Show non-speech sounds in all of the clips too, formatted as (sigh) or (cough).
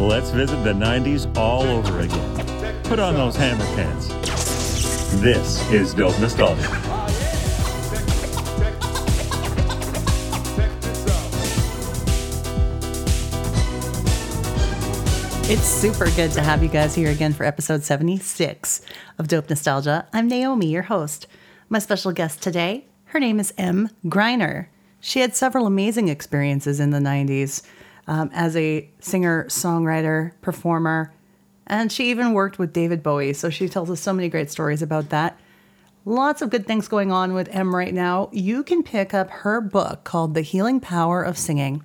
Let's visit the 90s all over again. Put on those hammer pants. This is Dope Nostalgia. It's super good to have you guys here again for episode 76 of Dope Nostalgia. I'm Naomi, your host. My special guest today, her name is Emm Gryner. She had several amazing experiences in the 90s um, as a singer, songwriter, performer, and she even worked with David Bowie. So she tells us so many great stories about that. Lots of good things going on with Emm right now. You can pick up her book called The Healing Power of Singing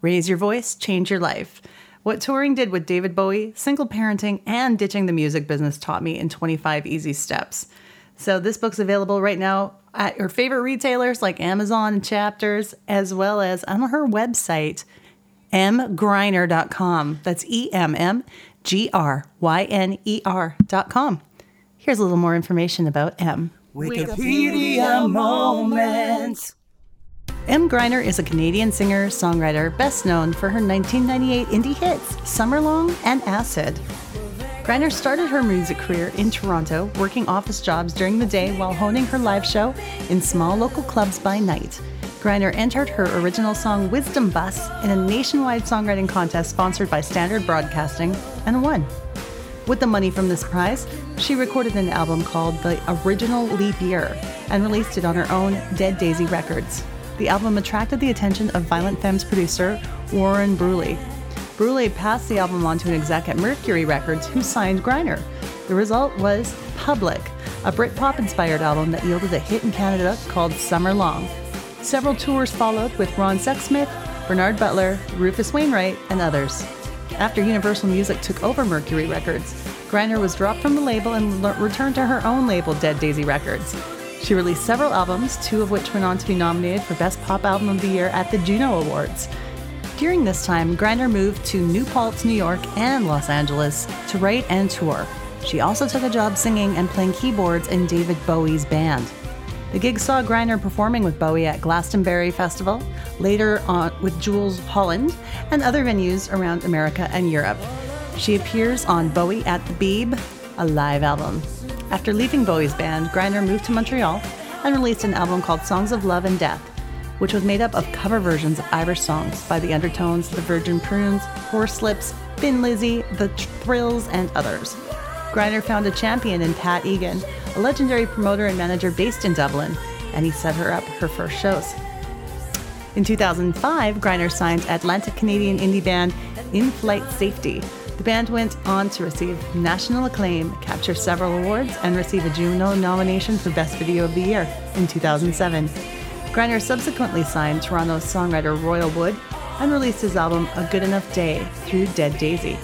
Raise Your Voice, Change Your Life. What touring did with David Bowie, single parenting, and ditching the music business taught me in 25 easy steps. So, this book's available right now at your favorite retailers like Amazon and Chapters, as well as on her website, emmgryner.com. That's E M M G R Y N E R.com. Here's a little more information about Emm. Wikipedia moments. Emm Gryner is a Canadian singer songwriter best known for her 1998 indie hits Summerlong and Acid. Gryner started her music career in Toronto, working office jobs during the day while honing her live show in small local clubs by night. Gryner entered her original song Wisdom Bus in a nationwide songwriting contest sponsored by Standard Broadcasting and won. With the money from this prize, she recorded an album called The Original Leap Year and released it on her own Dead Daisy Records. The album attracted the attention of Violent Femmes producer Warren Bruleigh. Bruleigh passed the album on to an exec at Mercury Records who signed Gryner. The result was Public, a Britpop inspired album that yielded a hit in Canada called Summer Long. Several tours followed with Ron Sexsmith, Bernard Butler, Rufus Wainwright, and others. After Universal Music took over Mercury Records, Gryner was dropped from the label and l- returned to her own label, Dead Daisy Records. She released several albums, two of which went on to be nominated for Best Pop Album of the Year at the Juno Awards. During this time, Gryner moved to New Paltz, New York, and Los Angeles to write and tour. She also took a job singing and playing keyboards in David Bowie's band. The gig saw Gryner performing with Bowie at Glastonbury Festival, later on with Jools Holland, and other venues around America and Europe. She appears on Bowie at the Beeb, a live album. After leaving Bowie's band, Gryner moved to Montreal and released an album called Songs of Love and Death, which was made up of cover versions of Irish songs by the Undertones, the Virgin Prunes, Horslips, Thin Lizzy, the Thrills, and others. Gryner found a champion in Pat Egan, a legendary promoter and manager based in Dublin, and he set her up her first shows. In 2005, Gryner signed Atlantic Canadian indie band In Flight Safety. The band went on to receive national acclaim, capture several awards, and receive a Juno nomination for Best Video of the Year in 2007. Gryner subsequently signed Toronto songwriter Royal Wood and released his album A Good Enough Day through Dead Daisy.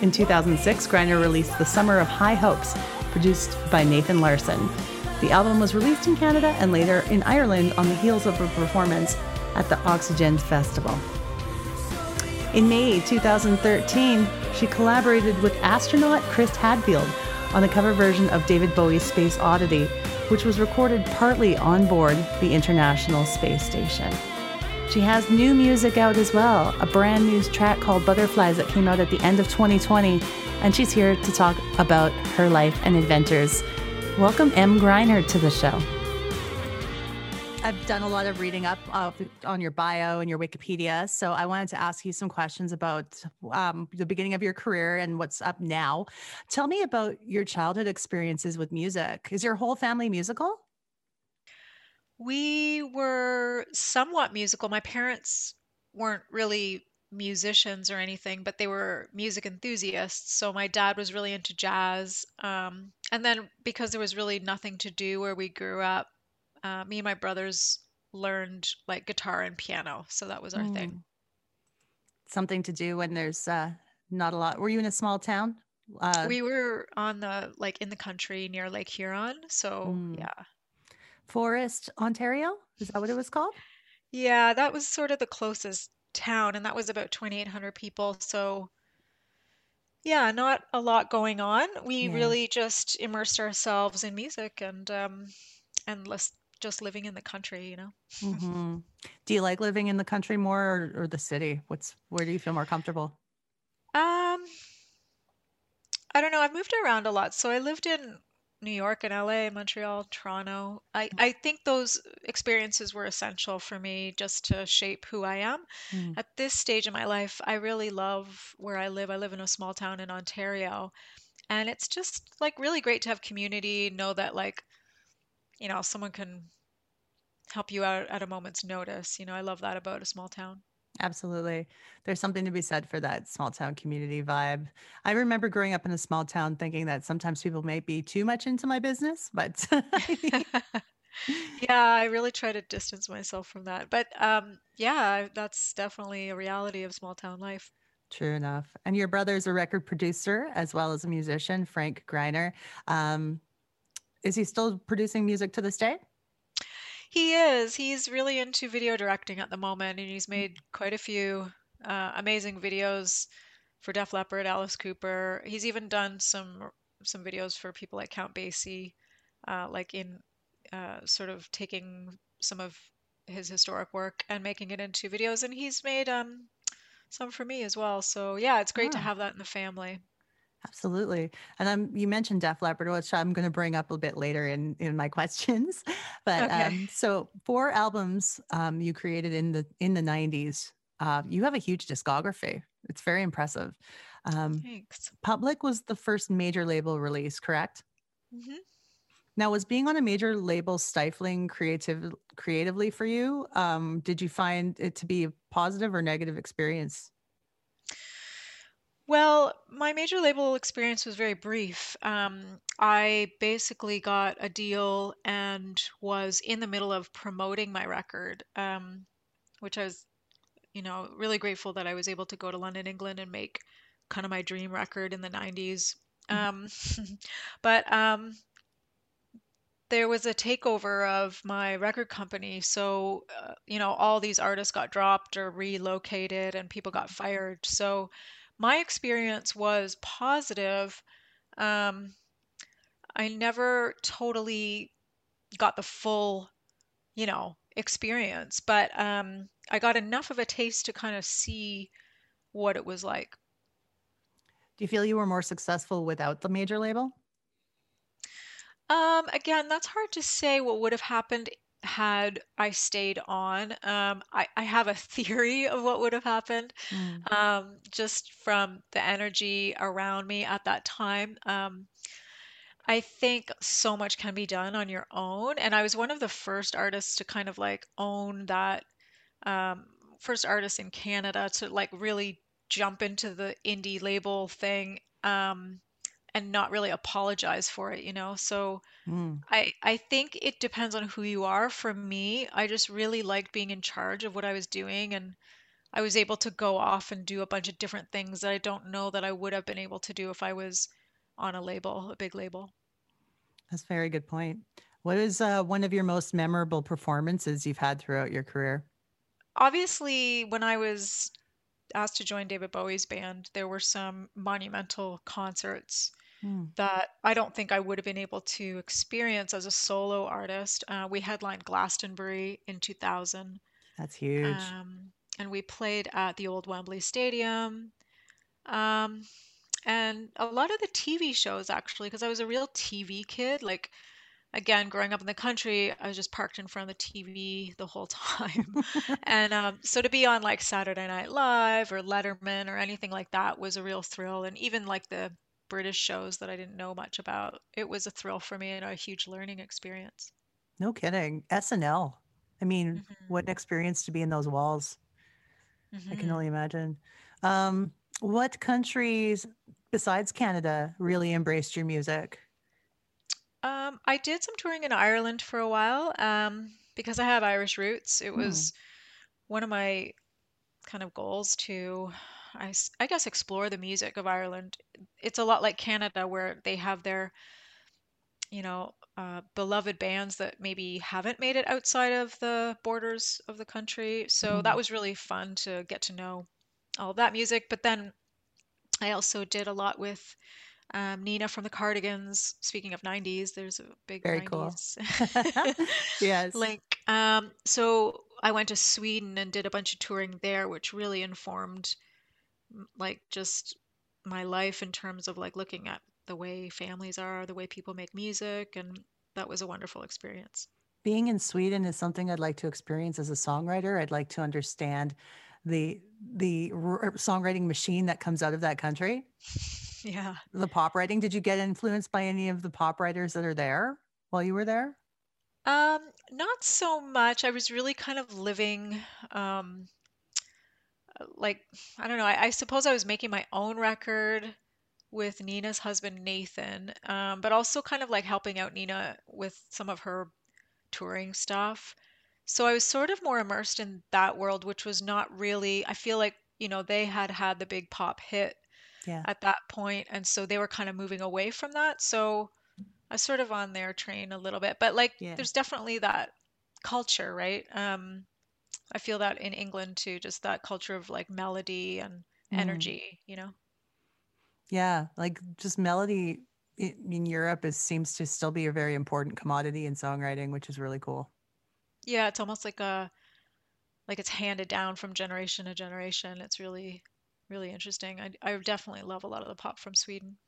In 2006, Gryner released The Summer of High Hopes, produced by Nathan Larson. The album was released in Canada and later in Ireland on the heels of a performance at the Oxygen Festival. In May 2013, she collaborated with astronaut Chris Hadfield on the cover version of David Bowie's Space Oddity, which was recorded partly on board the International Space Station. She has new music out as well, a brand new track called Butterflies that came out at the end of 2020, and she's here to talk about her life and adventures. Welcome Emm Gryner to the show. I've done a lot of reading up uh, on your bio and your Wikipedia, so I wanted to ask you some questions about um, the beginning of your career and what's up now. Tell me about your childhood experiences with music. Is your whole family musical? We were somewhat musical. My parents weren't really musicians or anything, but they were music enthusiasts. So my dad was really into jazz. Um, and then because there was really nothing to do where we grew up, uh, me and my brothers learned like guitar and piano. So that was our Mm. thing. Something to do when there's uh, not a lot. Were you in a small town? Uh, We were on the like in the country near Lake Huron. So Mm. yeah. Forest, Ontario? Is that what it was called? Yeah, that was sort of the closest town, and that was about 2,800 people. So, yeah, not a lot going on. We Yeah. really just immersed ourselves in music and um and just living in the country, you know. Mm-hmm. Do you like living in the country more or, or the city? What's where do you feel more comfortable? Um, I don't know. I've moved around a lot. So I lived in New York and LA, Montreal, Toronto. I, I think those experiences were essential for me just to shape who I am. Mm. At this stage in my life, I really love where I live. I live in a small town in Ontario, and it's just like really great to have community, know that like, you know, someone can help you out at a moment's notice. You know, I love that about a small town. Absolutely. There's something to be said for that small town community vibe. I remember growing up in a small town thinking that sometimes people may be too much into my business, but (laughs) Yeah, I really try to distance myself from that. But um, yeah, that's definitely a reality of small town life. true enough. And your brother's a record producer as well as a musician, Frank Gryner. Um, is he still producing music to this day? He is. He's really into video directing at the moment, and he's made quite a few uh, amazing videos for Def Leppard, Alice Cooper. He's even done some some videos for people like Count Basie, uh, like in uh, sort of taking some of his historic work and making it into videos. And he's made um, some for me as well. So yeah, it's great to Ah. have that in the family. Absolutely. And um, you mentioned Def Leppard, which I'm going to bring up a bit later in, in my (laughs) questions. But Okay. um, so four albums um, you created in the in the 90s. Uh, you have a huge discography. It's very impressive. Um, Thanks. Public was the first major label release, correct? hmm Now, was being on a major label stifling creative creatively for you? Um, did you find it to be a positive or negative experience? Well, my major label experience was very brief. Um, I basically got a deal and was in the middle of promoting my record, um, which I was, you know, really grateful that I was able to go to London, England, and make kind of my dream record in the 90s. Mhm. Um, (laughs) but um, there was a takeover of my record company. So, uh, you know, all these artists got dropped or relocated and people got fired. So, my experience was positive. Um, I never totally got the full, you know, experience, but um, I got enough of a taste to kind of see what it was like. Do you feel you were more successful without the major label? Um, again, that's hard to say what would have happened had I stayed on. Um, I, I have a (laughs) theory of what would have happened, Mm. um, just from the energy around me at that time. Um, I think so much can be done on your own, and I was one of the first artists to kind of like own that, um, first artist in Canada to like really jump into the indie label thing, um, and not really apologize for it, you know? So, Mm. I I think it depends on who you are. For me, I just really liked being in charge of what I was doing, and I was able to go off and do a bunch of different things that I don't know that I would have been able to do if I was on a label, a big label. That's a very good point. What is uh, one of your most memorable performances you've had throughout your career? Obviously, when I was asked to join David Bowie's band, there were some monumental concerts Mm. that I don't think I would have been able to experience as a solo artist. Uh, we headlined Glastonbury in 2000. That's huge. Um, and we played at the old Wembley Stadium. Um, and a lot of the TV shows, actually, because I was a real TV kid. Like, again, growing up in the country, I was just parked in front of the TV the whole time. (laughs) And um, so to be on like Saturday Night Live or Letterman or anything like that was a real thrill. And even like the British shows that I didn't know much about, it was a thrill for me and a huge learning experience. no kidding. SNL. I mean, what an experience to be in those walls. I can Mhm. only imagine. Um, what countries besides Canada really embraced your music? Um, I did some touring in Ireland for a while, um, because I have Irish roots. It Hmm. was one of my kind of goals to, I, I guess, explore the music of Ireland. It's a lot like Canada, where they have their, you know, uh, beloved bands that maybe haven't made it outside of the borders of the country. So that Mm. was really fun to get to know all that music. But then I also did a lot with um, Nina from the Cardigans. Speaking of 90s, there's a big Very cool. (laughs) yes. (laughs) link. Um, so I went to Sweden and did a bunch of touring there, which really informed like just my life in terms of like looking at the way families are, the way people make music, and that was a wonderful experience. Being in Sweden is something I'd like to experience as a songwriter. I'd like to understand the the r- songwriting machine that comes out of that country. (laughs) Yeah. The pop writing. Did you get influenced by any of the pop writers that are there while you were there? Um, not so much. I was really kind of living um like I don't know, I, I suppose I was making my own record with Nina's husband Nathan, um, but also kind of like helping out Nina with some of her touring stuff. So I was sort of more immersed in that world, which was not really, I feel like, you know, they had had the big pop hit Yeah. at that point, and so they were kind of moving away from that. So I was sort of on their train a little bit, but like Yeah. there's definitely that culture, right? Um, I feel that in England too, just that culture of like melody and Mm. energy, you know? Yeah. Like just melody in Europe is seems to still be a very important commodity in songwriting, which is really cool. Yeah, it's almost like a like it's handed down from generation to generation. It's really, really interesting. I I definitely love a lot of the pop from Sweden.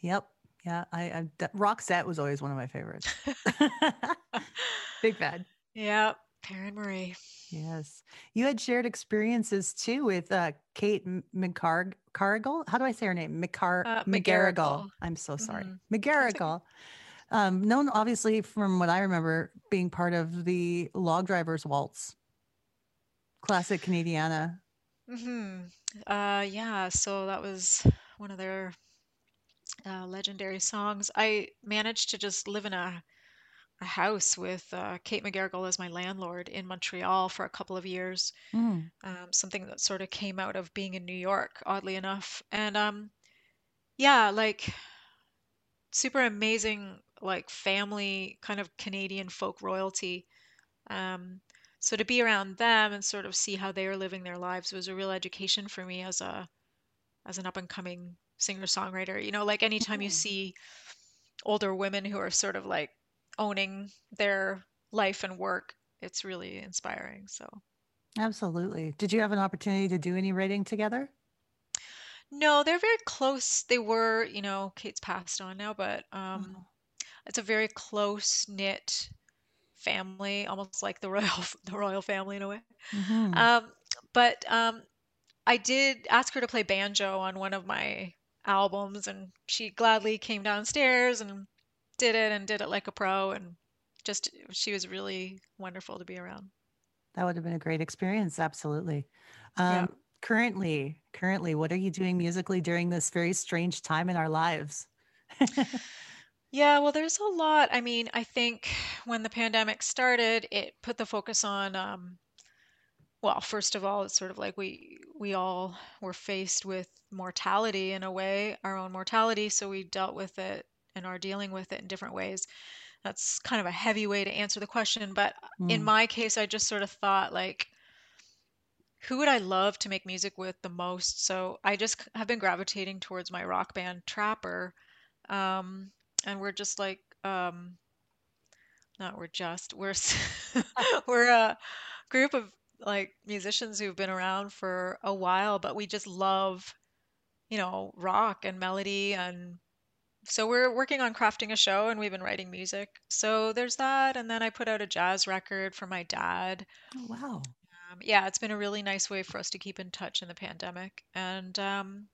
Yep. Yeah. I, I Roxette was always one of my favorites. (laughs) (laughs) Big fan. Yeah, Perrin Marie. Yes. You had shared experiences too with uh, Kate M- McCarg- Cargill. How do I say her name? McCar- Uh, McGarrigle. I'm so sorry. Mhm. McGarrigle. Um, known obviously from what I remember being part of the Log Drivers Waltz, classic Canadiana. hmm Uh, yeah, so that was one of their uh, legendary songs. I managed to just live in a, a house with uh, Kate McGarrigle as my landlord in Montreal for a couple of years. Mm. Um, something that sort of came out of being in New York, oddly enough. And um, yeah, like super amazing, like family kind of Canadian folk royalty. Um, so to be around them and sort of see how they are living their lives was a real education for me as a as an up and coming singer-songwriter. You know, like anytime you Mm. see older women who are sort of like owning their life and work, it's really inspiring. So Absolutely. Did you have an opportunity to do any writing together? no, they're very close. They were, you know, Kate's passed on now, but um, Oh. it's a very close knit family, almost like the royal (laughs) the royal family in a way. Mhm. Um, but um, I did ask her to play banjo on one of my albums, and she gladly came downstairs and did it and did it like a pro, and just she was really wonderful to be around. That would have been a great experience. Absolutely. Yeah. Um, currently, currently, what are you doing musically during this very strange time in our lives? (laughs) Yeah, well, there's a lot. I mean, I think when the pandemic started, it put the focus on, um, well, first of all, it's sort of like we we all were faced with mortality in a way, our own mortality, so we dealt with it and are dealing with it in different ways. That's kind of a heavy way to answer the question, but in Mm. my case, I just sort of thought like, who would I love to make music with the most? So I just have been gravitating towards my rock band Trapper. Um, and we're just like, um, not we're just, we're (laughs) we're a group of like musicians who've been around for a while, but we just love, you know, rock and melody and so we're working on crafting a show and we've been writing music. So there's that. And then I put out a jazz record for my dad. Oh, wow. Um, yeah, it's been a really nice way for us to keep in touch in the pandemic. And um,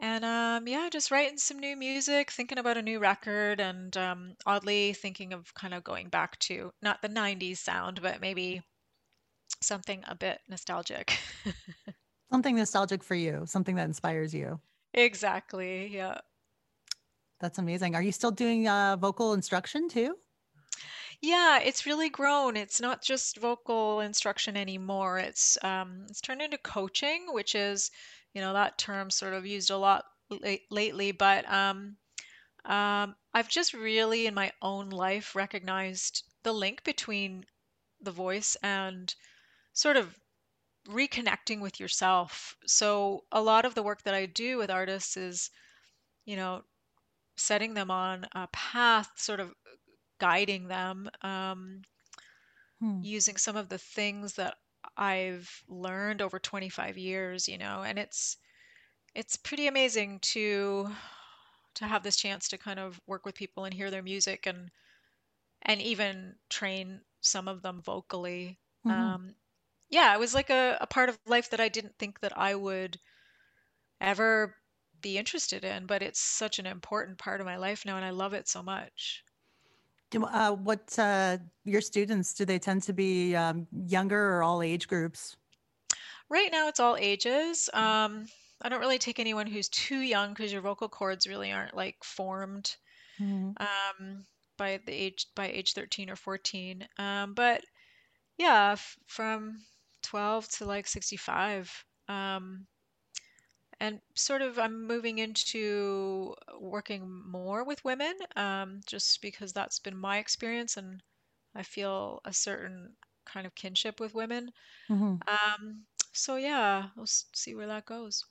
and um, yeah, just writing some new music, thinking about a new record, and um, oddly thinking of kind of going back to not the 90s sound, but maybe something a bit nostalgic. (laughs) Something nostalgic for you, something that inspires you. Exactly. Yeah. That's amazing. Are you still doing uh, vocal instruction too? Yeah, it's really grown. It's not just vocal instruction anymore. It's um, it's turned into coaching, which is, you know, that term sort of used a lot late, lately. But um, um, I've just really in my own life recognized the link between the voice and sort of reconnecting with yourself. So a lot of the work that I do with artists is, you know, setting them on a path, sort of guiding them. Um, Hmm. using some of the things that I've learned over 25 years, you know, and it's it's pretty amazing to to have this chance to kind of work with people and hear their music and and even train some of them vocally. Mhm. Um, yeah, it was like a, a part of life that I didn't think that I would ever be interested in, but it's such an important part of my life now, and I love it so much. Uh, what uh, your students do they tend to be um, younger or all age groups? Right now, it's all ages. Um, I don't really take anyone who's too young because your vocal cords really aren't like formed Mhm. um, by the age by age 13 or 14. Um, but yeah, f- from 12 to like 65. Um, and sort of I'm moving into working more with women, um, just because that's been my experience, and I feel a certain kind of kinship with women. Mhm. Um, so yeah, we'll see where that goes.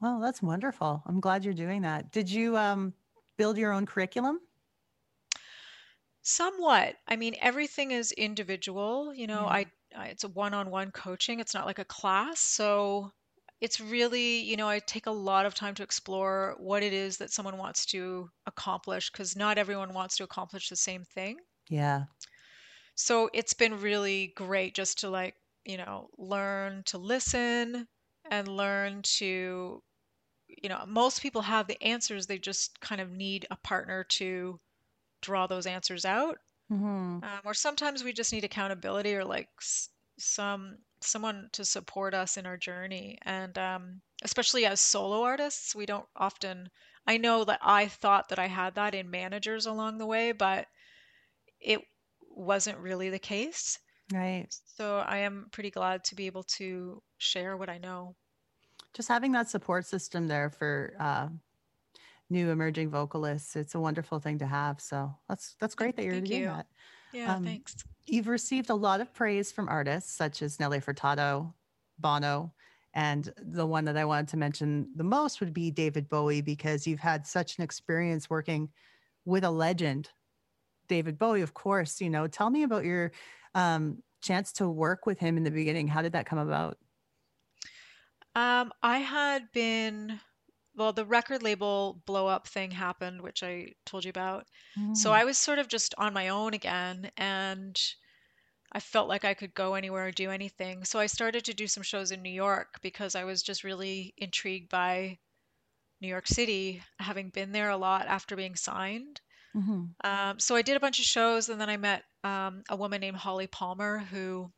Well, that's wonderful. I'm glad you're doing that. Did you um, build your own curriculum? Somewhat. I mean, everything is individual. You know, Yeah. I, I it's a one-on-one coaching. It's not like a class. So it's really, you know, I take a lot of time to explore what it is that someone wants to accomplish because not everyone wants to accomplish the same thing. Yeah. So it's been really great just to like, you know, learn to listen and learn to, you know, most people have the answers. They just kind of need a partner to draw those answers out. hmm Um, or sometimes we just need accountability or like s- some someone to support us in our journey. And um, especially as solo artists, we don't often. I know that I thought that I had that in managers along the way, but it wasn't really the case. Right. So I am pretty glad to be able to share what I know. Just having that support system there for uh, new emerging vocalists, it's a wonderful thing to have. So that's that's great that you're Thank doing you. that. Yeah, Um, thanks. You've received a lot of praise from artists such as Nelly Furtado, Bono, and the one that I wanted to mention the most would be David Bowie because you've had such an experience working with a legend, David Bowie, of course. You know, tell me about your um, chance to work with him in the beginning. How did that come about? Um, I had been, well, the record label blow up thing happened, which I told you about. So Mm, I was sort of just on my own again, and I felt like I could go anywhere or do anything. So I started to do some shows in New York because I was just really intrigued by New York City, having been there a lot after being signed. mhm, Um, so I did a bunch of shows, and then I met um, a woman named Holly Palmer who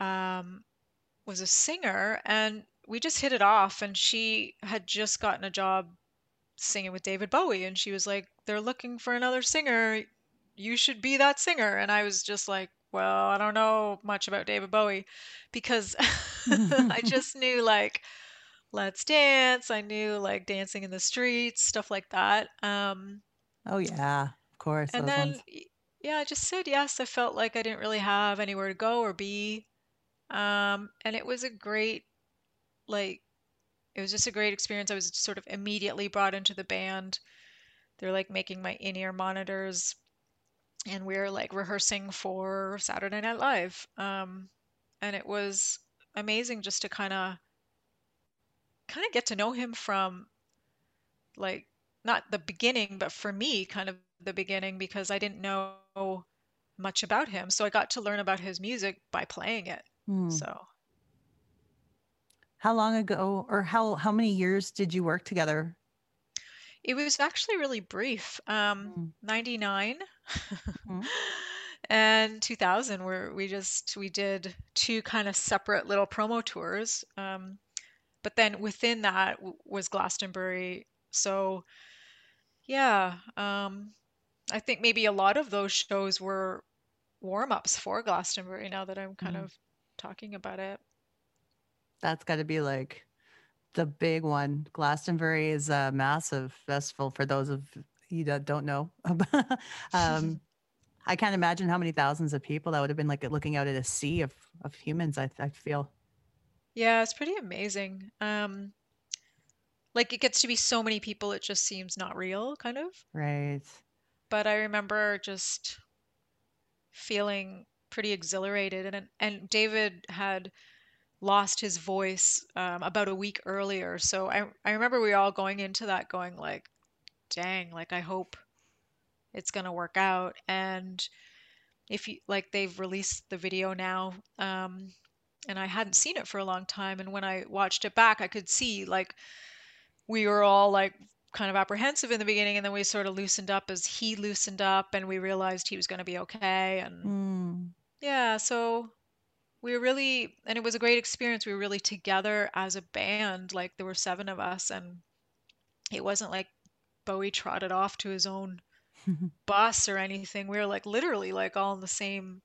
um, was a singer, and we just hit it off. And she had just gotten a job singing with David Bowie, and she was like, "They're looking for another singer. You should be that singer." And I was just like, "Well, I don't know much about David Bowie," because (laughs) I (laughs) just knew like Let's Dance. I knew like Dancing in the Streets, stuff like that. Um, oh yeah, of course, and then, ones. yeah, I just said yes. I felt like I didn't really have anywhere to go or be. Um, and it was a great, like, it was just a great experience. I was sort of immediately brought into the band. They're like making my in-ear monitors, and we are like rehearsing for Saturday Night Live. Um, and it was amazing just to kind of kind of get to know him from like not the beginning, but for me, kind of the beginning because I didn't know much about him. So I got to learn about his music by playing it. Mm. So How long ago, or how how many years did you work together? it was actually really brief. Um, Mm, 99 mhm, (laughs) and 2000 where we just we did two kind of separate little promo tours. Um, but then within that w- was Glastonbury. So yeah, um, I think maybe a lot of those shows were warm-ups for Glastonbury now that I'm kind mm. of talking about it. That's got to be like the big one. Glastonbury is a massive festival for those of you that don't know. (laughs) um, I can't imagine how many thousands of people that would have been like looking out at a sea of, of humans. I, I feel Yeah, it's pretty amazing. Um, like it gets to be so many people, it just seems not real, kind of. right. But I remember just feeling pretty exhilarated, and and David had lost his voice um, about a week earlier. So I I remember we were all going into that going like, dang, like I hope it's gonna work out. And if you like, they've released the video now, um, and I hadn't seen it for a long time. And when I watched it back, I could see like we were all like kind of apprehensive in the beginning, and then we sort of loosened up as he loosened up, and we realized he was going to be okay. And Mm. yeah, so we were really, and it was a great experience. We were really together as a band. Like there were seven of us, and it wasn't like Bowie trotted off to his own (laughs) bus or anything. We were like literally like all in the same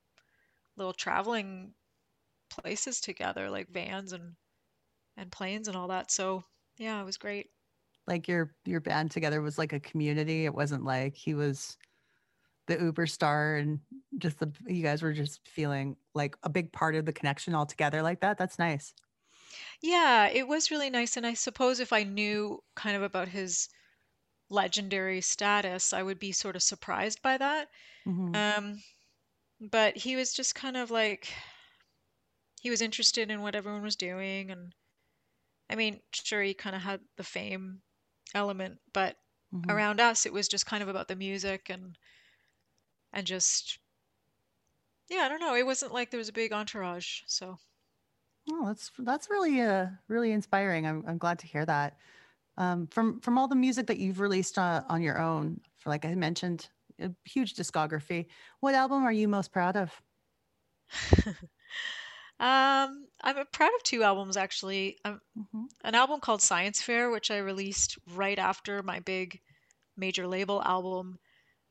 little traveling places together, like vans and and planes and all that. So yeah, it was great. like your your band together was like a community. It wasn't like he was the Uber star and just the you guys were just feeling like a big part of the connection all together like that. That's nice. Yeah, it was really nice. And I suppose if I knew kind of about his legendary status, I would be sort of surprised by that. Mhm. Um, but he was just kind of like he was interested in what everyone was doing and I mean, sure he kind of had the fame element, but Mhm. around us it was just kind of about the music and and just yeah, I don't know. It wasn't like there was a big entourage. So Oh, that's that's really uh really inspiring. I'm I'm glad to hear that. Um, from from all the music that you've released uh, on your own, for like I mentioned, a huge discography. What album are you most proud of? (laughs) um I'm proud of two albums actually. Um, hmm an album called Science Fair, which I released right after my big major label album.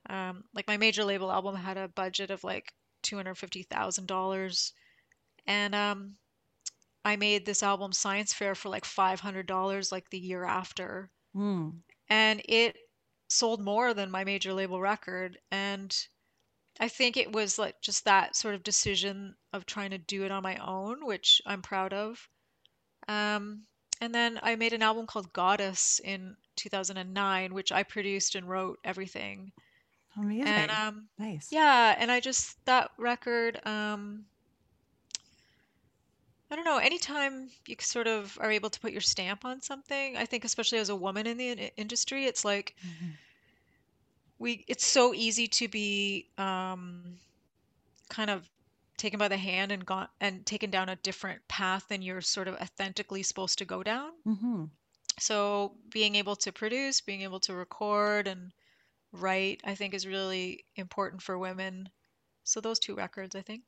Um, like my major label album had a budget of like $250,000 and um I made this album Science Fair for like $500 like the year after. Mm. And it sold more than my major label record. And I think it was like just that sort of decision of trying to do it on my own, which I'm proud of. Um, and then I made an album called Goddess in 2009, which I produced and wrote everything. Amazing. And um, nice. yeah, and I just that record, um, I don't know, anytime you sort of are able to put your stamp on something, I think especially as a woman in the in- industry, it's like Mhm. we it's so easy to be um kind of taken by the hand and gone and taken down a different path than you're sort of authentically supposed to go down. Mhm. So being able to produce, being able to record and write, I think is really important for women. So those two records, I think.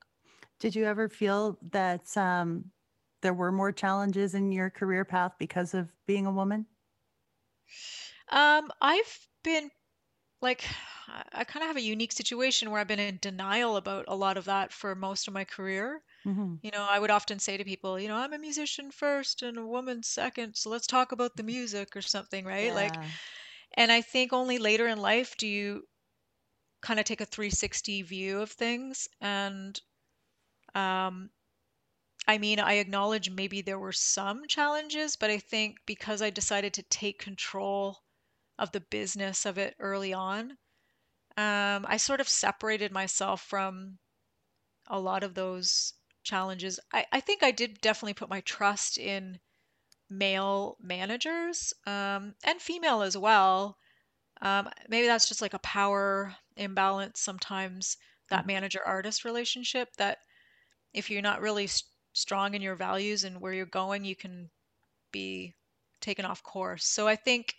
Did you ever feel that um, there were more challenges in your career path because of being a woman? Um, I've been like I kind of have a unique situation where I've been in denial about a lot of that for most of my career. hmm You know, I would often say to people, you know, I'm a musician first and a woman second, so let's talk about the music or something, right? Like, Yeah. And I think only later in life do you kind of take a 360 view of things. And um, I mean, I acknowledge maybe there were some challenges, but I think because I decided to take control of the business of it early on, um, I sort of separated myself from a lot of those challenges. I, I think I did definitely put my trust in male managers um, and female as well. Um, maybe that's just like a power imbalance sometimes, that Mhm. manager artist relationship, that if you're not really s- strong in your values and where you're going, you can be taken off course. So I think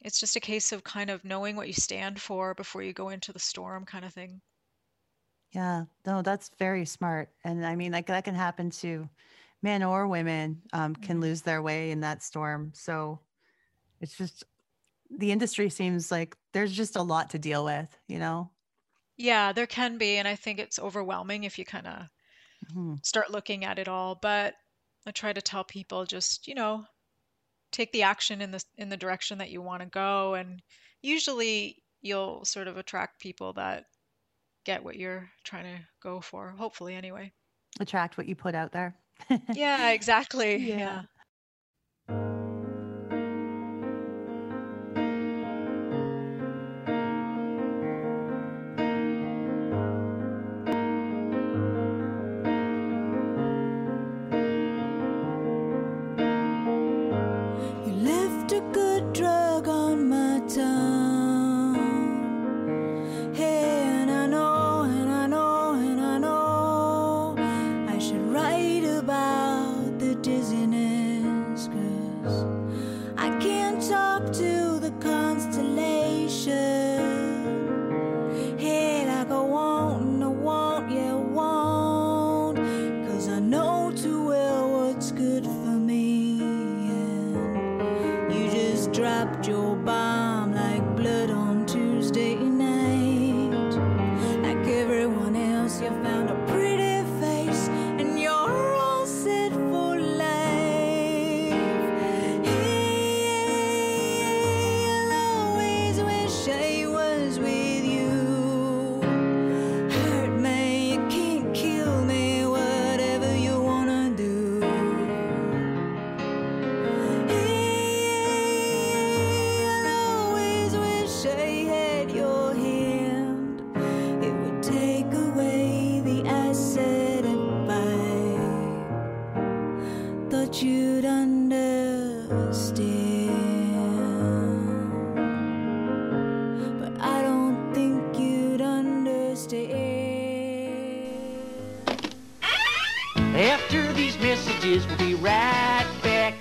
it's just a case of kind of knowing what you stand for before you go into the storm kind of thing. Yeah. No, that's very smart. And I mean, like that can happen to men or women um, can Mhm. lose their way in that storm. So it's just the industry seems like there's just a lot to deal with, you know? Yeah, there can be, and I think it's overwhelming if you kind of Mhm. start looking at it all. But I try to tell people just, you know, take the action in the in the direction that you want to go, and usually you'll sort of attract people that get what you're trying to go for, hopefully anyway. Attract what you put out there. Yeah, exactly. (laughs) Yeah. Yeah. After these messages, we'll be right back.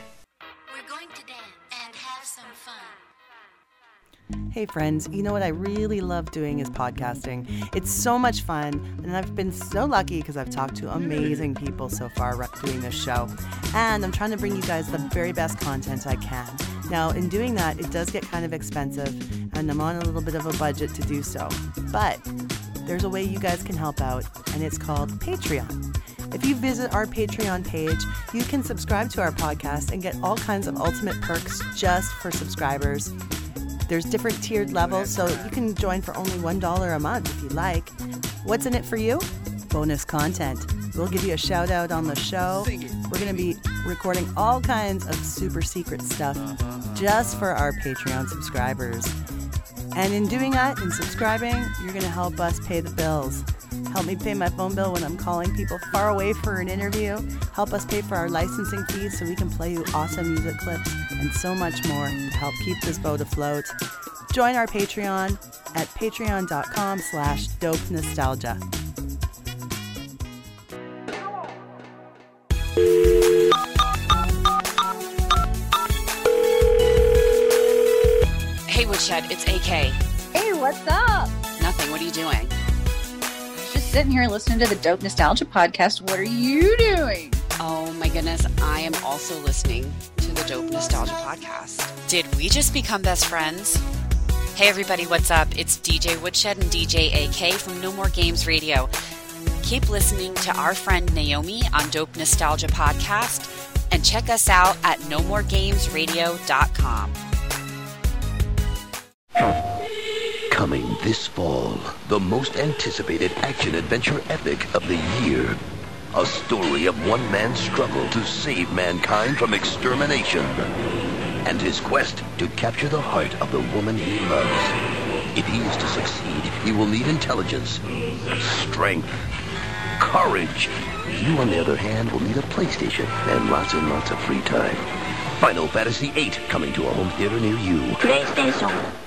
We're going to dance and have some fun. Hey, friends, you know what I really love doing is podcasting. It's so much fun, and I've been so lucky because I've talked to amazing people so far re- doing this show. And I'm trying to bring you guys the very best content I can. Now, in doing that, it does get kind of expensive, and I'm on a little bit of a budget to do so. But there's a way you guys can help out, and it's called Patreon. If you visit our Patreon page, you can subscribe to our podcast and get all kinds of ultimate perks just for subscribers. There's different tiered levels, so you can join for only $1 a month if you like. What's in it for you? Bonus content. We'll give you a shout out on the show. We're going to be recording all kinds of super secret stuff just for our Patreon subscribers. And in doing that, in subscribing, you're going to help us pay the bills. Help me pay my phone bill when I'm calling people far away for an interview. Help us pay for our licensing fees so we can play you awesome music clips and so much more to help keep this boat afloat. Join our Patreon at patreon.com slash dope nostalgia. Hey, Woodshed, it's AK. Hey, what's up? Nothing. What are you doing? Sitting here listening to the Dope Nostalgia podcast. What are you doing? Oh my goodness, I am also listening to the Dope Nostalgia podcast. Did we just become best friends? Hey, everybody, what's up? It's DJ Woodshed and DJ AK from No More Games Radio. Keep listening to our friend Naomi on Dope Nostalgia podcast and check us out at nomoregamesradio.com. Coming this fall, the most anticipated action adventure epic of the year. A story of one man's struggle to save mankind from extermination and his quest to capture the heart of the woman he loves. If he is to succeed, he will need intelligence, strength, courage. You, on the other hand, will need a PlayStation and lots and lots of free time. Final Fantasy VIII coming to a home theater near you. PlayStation.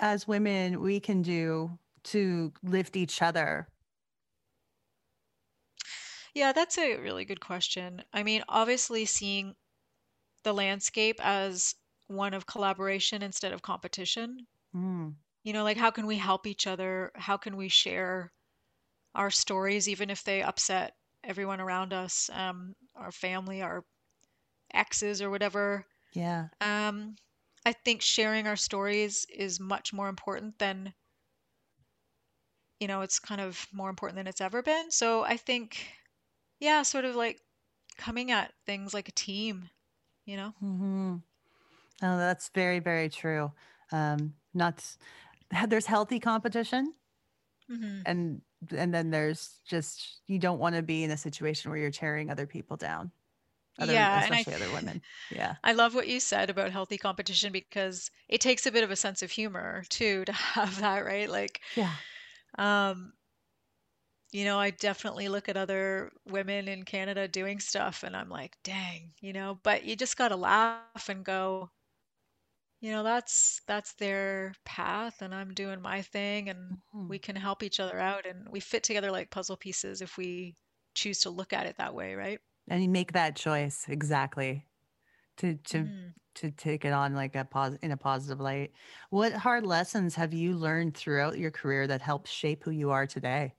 As women we can do to lift each other? Yeah, that's a really good question. I mean, obviously, seeing the landscape as one of collaboration instead of competition. Mm. You know, like how can we help each other? How can we share our stories, even if they upset everyone around us, um, our family, our exes, or whatever? Yeah. Um, I think sharing our stories is much more important than, you know, it's kind of more important than it's ever been. So I think, yeah, sort of like coming at things like a team, you know? hmm Oh, that's very, very true. Um, not (laughs) there's healthy competition, hmm and and then there's just you don't want to be in a situation where you're tearing other people down, other Yeah, and I especially other women. Yeah. I love what you said about healthy competition because it takes a bit of a sense of humor too (laughs) to have that, right? Like, Yeah. um, you know, I definitely look at other women in Canada doing stuff and I'm like, dang, you know, but you just gotta laugh and go, you know, that's that's their path and I'm doing my thing and Mhm. we can help each other out and we fit together like puzzle pieces if we choose to look at it that way, right? And you make that choice exactly to to Mhm. to take it on like a pos in a positive light. What hard lessons have you learned throughout your career that helped shape who you are today?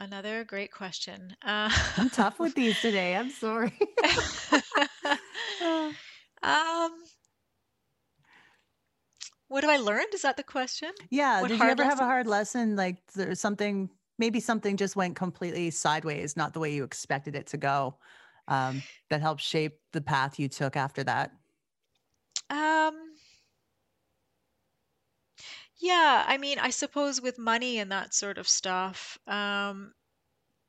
Another great question. Uh, I'm tough (laughs) with these today. I'm sorry. (laughs) Um, what have I learned? Is that the question? yeah. What Did you ever have a hard lesson like there's something maybe something just went completely sideways, not the way you expected it to go, um, that helped shape the path you took after that? Um, yeah, I mean, I suppose with money and that sort of stuff, um,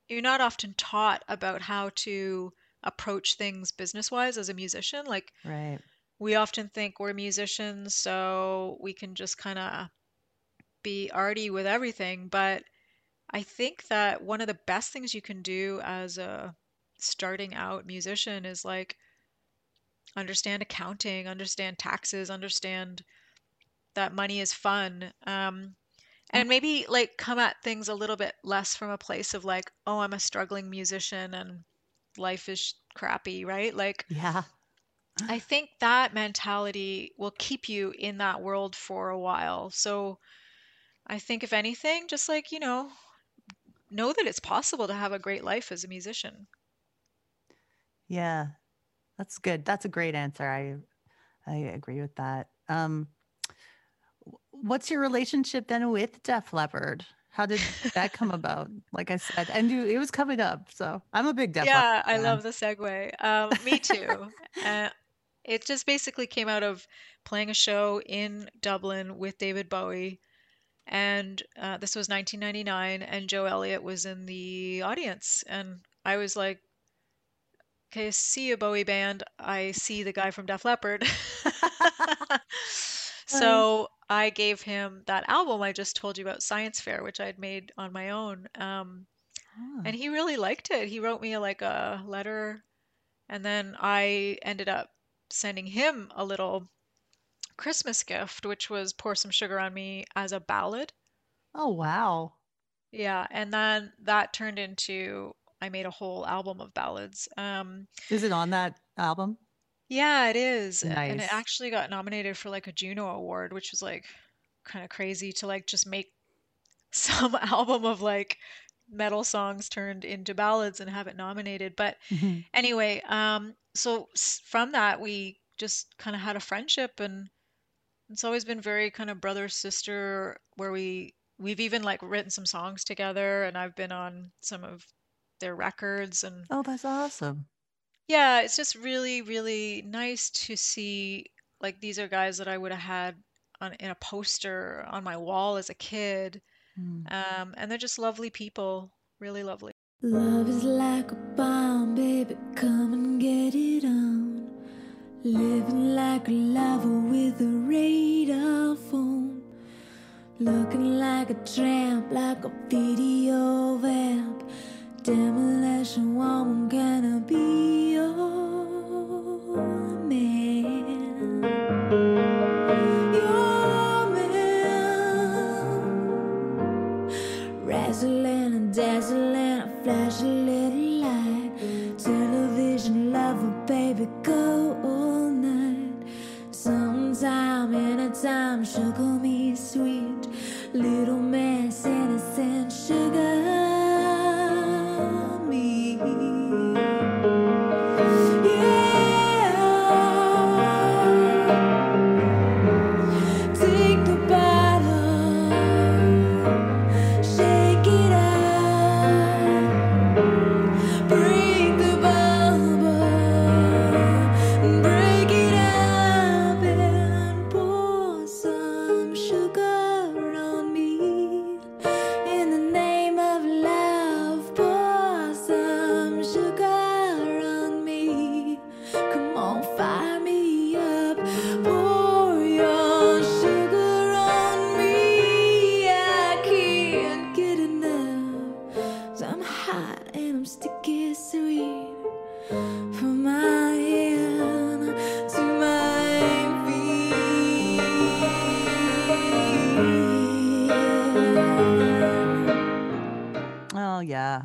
you're not often taught about how to approach things business-wise as a musician. Like, Right. we often think we're musicians, so we can just kind of be arty with everything. But I think that one of the best things you can do as a starting out musician is like understand accounting, understand taxes, understand that money is fun. Um, and maybe like come at things a little bit less from a place of like, oh, I'm a struggling musician and life is crappy, right? Like, Yeah. I think that mentality will keep you in that world for a while. So I think if anything, just like, you know, know that it's possible to have a great life as a musician. Yeah. That's good. That's a great answer. I I agree with that. Um, what's your relationship then with Def Leppard? How did that come (laughs) about? Like I said, and you, it was coming up, so I'm a big Def Leppard Yeah, I love the segue. Um, me too. (laughs) Uh, it just basically came out of playing a show in Dublin with David Bowie, and uh, this was 1999, and Joe Elliott was in the audience, and I was like, "Okay, I see a Bowie band. I see the guy from Def Leppard." (laughs) So I gave him that album I just told you about, Science Fair, which I'd made on my own. Um, Ah, and he really liked it. He wrote me like a letter, and then I ended up sending him a little Christmas gift, which was Pour Some Sugar on Me as a ballad. Oh wow. Yeah, and then that turned into I made a whole album of ballads. Um, Is it on that album? yeah, it is. a- And it actually got nominated for like a Juno Award, which was like kind of crazy to like just make (laughs) some album of like metal songs turned into ballads and have it nominated. But Mhm. anyway, um, so from that we just kind of had a friendship and it's always been very kind of brother sister where we we've even like written some songs together and I've been on some of their records and Oh, that's awesome. yeah, it's just really really nice to see like these are guys that I would have had on in a poster on my wall as a kid. Mm. Um, and they're just lovely people, really lovely. Love is like a bomb, baby, come and get it on. Living like a lover with a radar phone. Looking like a tramp, like a video vamp. Demolition woman, gonna be your man? Anytime, sugar me sweet. Little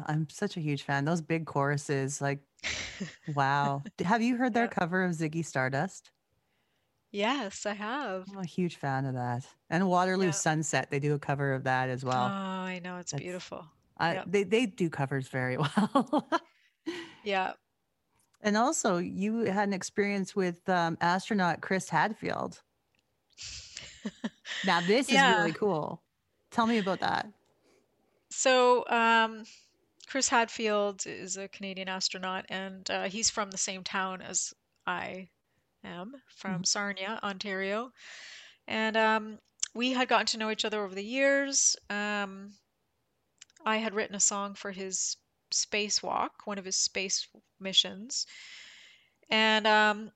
I'm such a huge fan. Those big choruses, like, (laughs) wow. Have you heard their cover of Ziggy Stardust? Yes, I have. I'm a huge fan of that. And Waterloo Yeah. Sunset, they do a cover of that as well. Oh. I know it's That's- beautiful. I, yep. they they do covers very (laughs) well. Yeah. and also, you had an experience with um, astronaut Chris Hadfield. (laughs) Now this is really cool. Tell me about that. So, um, Chris Hadfield is a Canadian astronaut, and uh, he's from the same town as I am, from Sarnia, Ontario. And um, we had gotten to know each other over the years. Um, I had written a song for his spacewalk, one of his space missions. And um,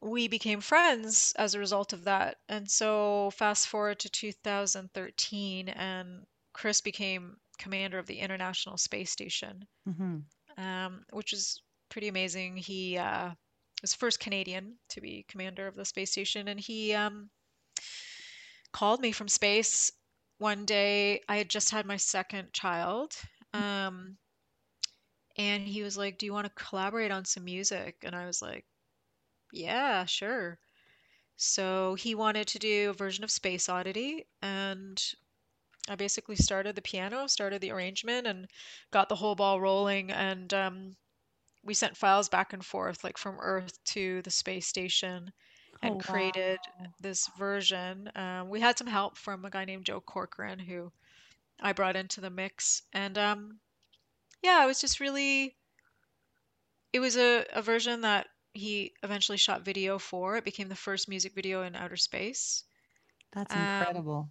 we became friends as a result of that. And so, fast forward to 2013, and Chris became commander of the International Space Station, hmm um, which is pretty amazing. He uh, was first Canadian to be commander of the space station, and he um, called me from space one day. I had just had my second child. Um, and he was like, Do you want to collaborate on some music? And I was like, Yeah, sure. So he wanted to do a version of Space Oddity, and I basically started the piano, started the arrangement, and got the whole ball rolling. And um, we sent files back and forth, like from Earth to the space station, and Oh, created this version. Um, we had some help from a guy named Joe Corcoran, who I brought into the mix. And um, yeah, it was just really, it was a, a version that he eventually shot video for. It became the first music video in outer space. That's Um, incredible.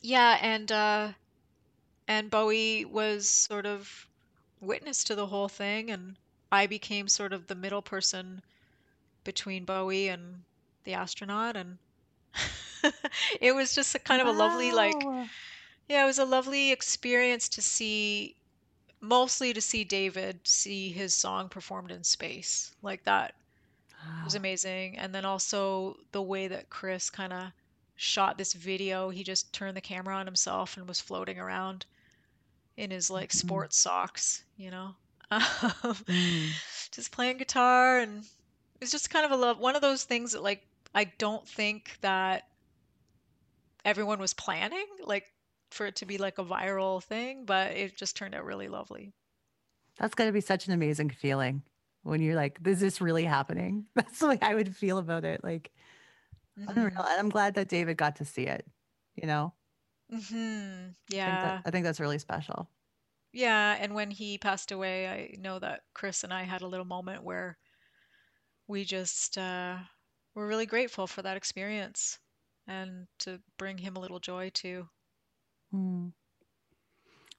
Yeah, and uh and Bowie was sort of witness to the whole thing and I became sort of the middle person between Bowie and the astronaut and (laughs) it was just a kind of a lovely like Wow. yeah, it was a lovely experience to see mostly to see David see his song performed in space. Like that was amazing. And then also the way that Chris kind of shot this video, he just turned the camera on himself and was floating around in his like Mhm. sports socks, you know, um, (laughs) Mm. just playing guitar. And it's just kind of a love, one of those things that like I don't think that everyone was planning, like for it to be like a viral thing, but it just turned out really lovely. That's going to be such an amazing feeling when you're like, is this really happening? (laughs) That's the way I would feel about it. Like, unreal. hmm And I'm glad that David got to see it. You know, hmm I think Yeah. that I think that's really special. Yeah, and when he passed away, I know that Chris and I had a little moment where we just uh, were really grateful for that experience and to bring him a little joy too. Mm.